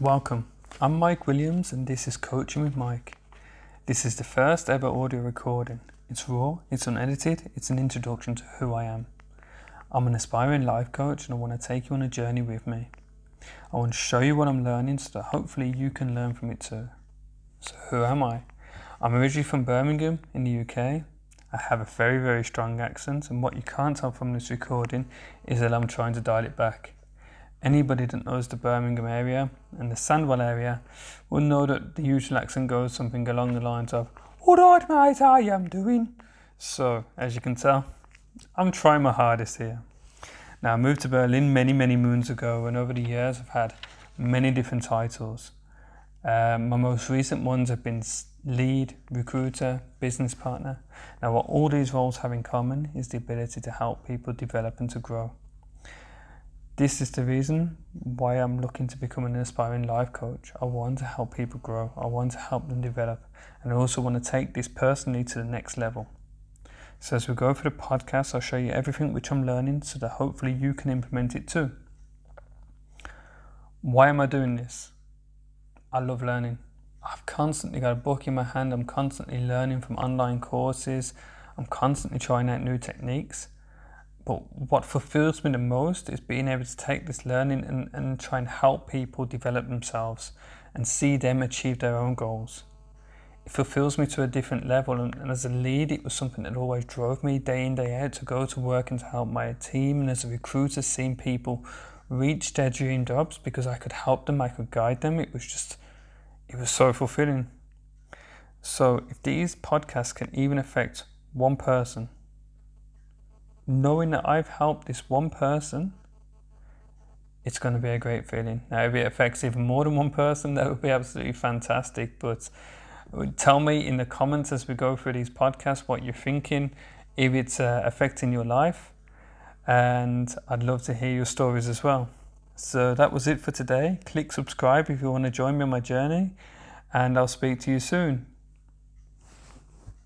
Welcome. I'm Mike Williams, and this is Coaching with Mike. This is the first ever audio recording. It's raw, it's unedited, it's an introduction to who I am. I'm an aspiring life coach, and I want to take you on a journey with me. I want to show you what I'm learning so that hopefully you can learn from it too. So, who am I? I'm originally from Birmingham in the UK. I have a very, very strong accent, and what you can't tell from this recording is that I'm trying to dial it back. Anybody that knows the Birmingham area and the Sandwell area will know that the usual accent goes something along the lines of, Alright, mate, how you doing? So, as you can tell, I'm trying my hardest here. Now, I moved to Berlin many, many moons ago, and over the years, I've had many different titles. Um, my most recent ones have been lead, recruiter, business partner. Now, what all these roles have in common is the ability to help people develop and to grow. This is the reason why I'm looking to become an aspiring life coach. I want to help people grow, I want to help them develop, and I also want to take this personally to the next level. So, as we go through the podcast, I'll show you everything which I'm learning so that hopefully you can implement it too. Why am I doing this? I love learning. I've constantly got a book in my hand, I'm constantly learning from online courses, I'm constantly trying out new techniques. But what fulfills me the most is being able to take this learning and, and try and help people develop themselves and see them achieve their own goals. It fulfills me to a different level, and, and as a lead, it was something that always drove me day in, day out to go to work and to help my team. And as a recruiter, seeing people reach their dream jobs because I could help them, I could guide them, it was just, it was so fulfilling. So, if these podcasts can even affect one person, knowing that I've helped this one person, it's going to be a great feeling. Now, if it affects even more than one person, that would be absolutely fantastic. But tell me in the comments as we go through these podcasts what you're thinking, if it's uh, affecting your life. And I'd love to hear your stories as well. So that was it for today. Click subscribe if you want to join me on my journey, and I'll speak to you soon.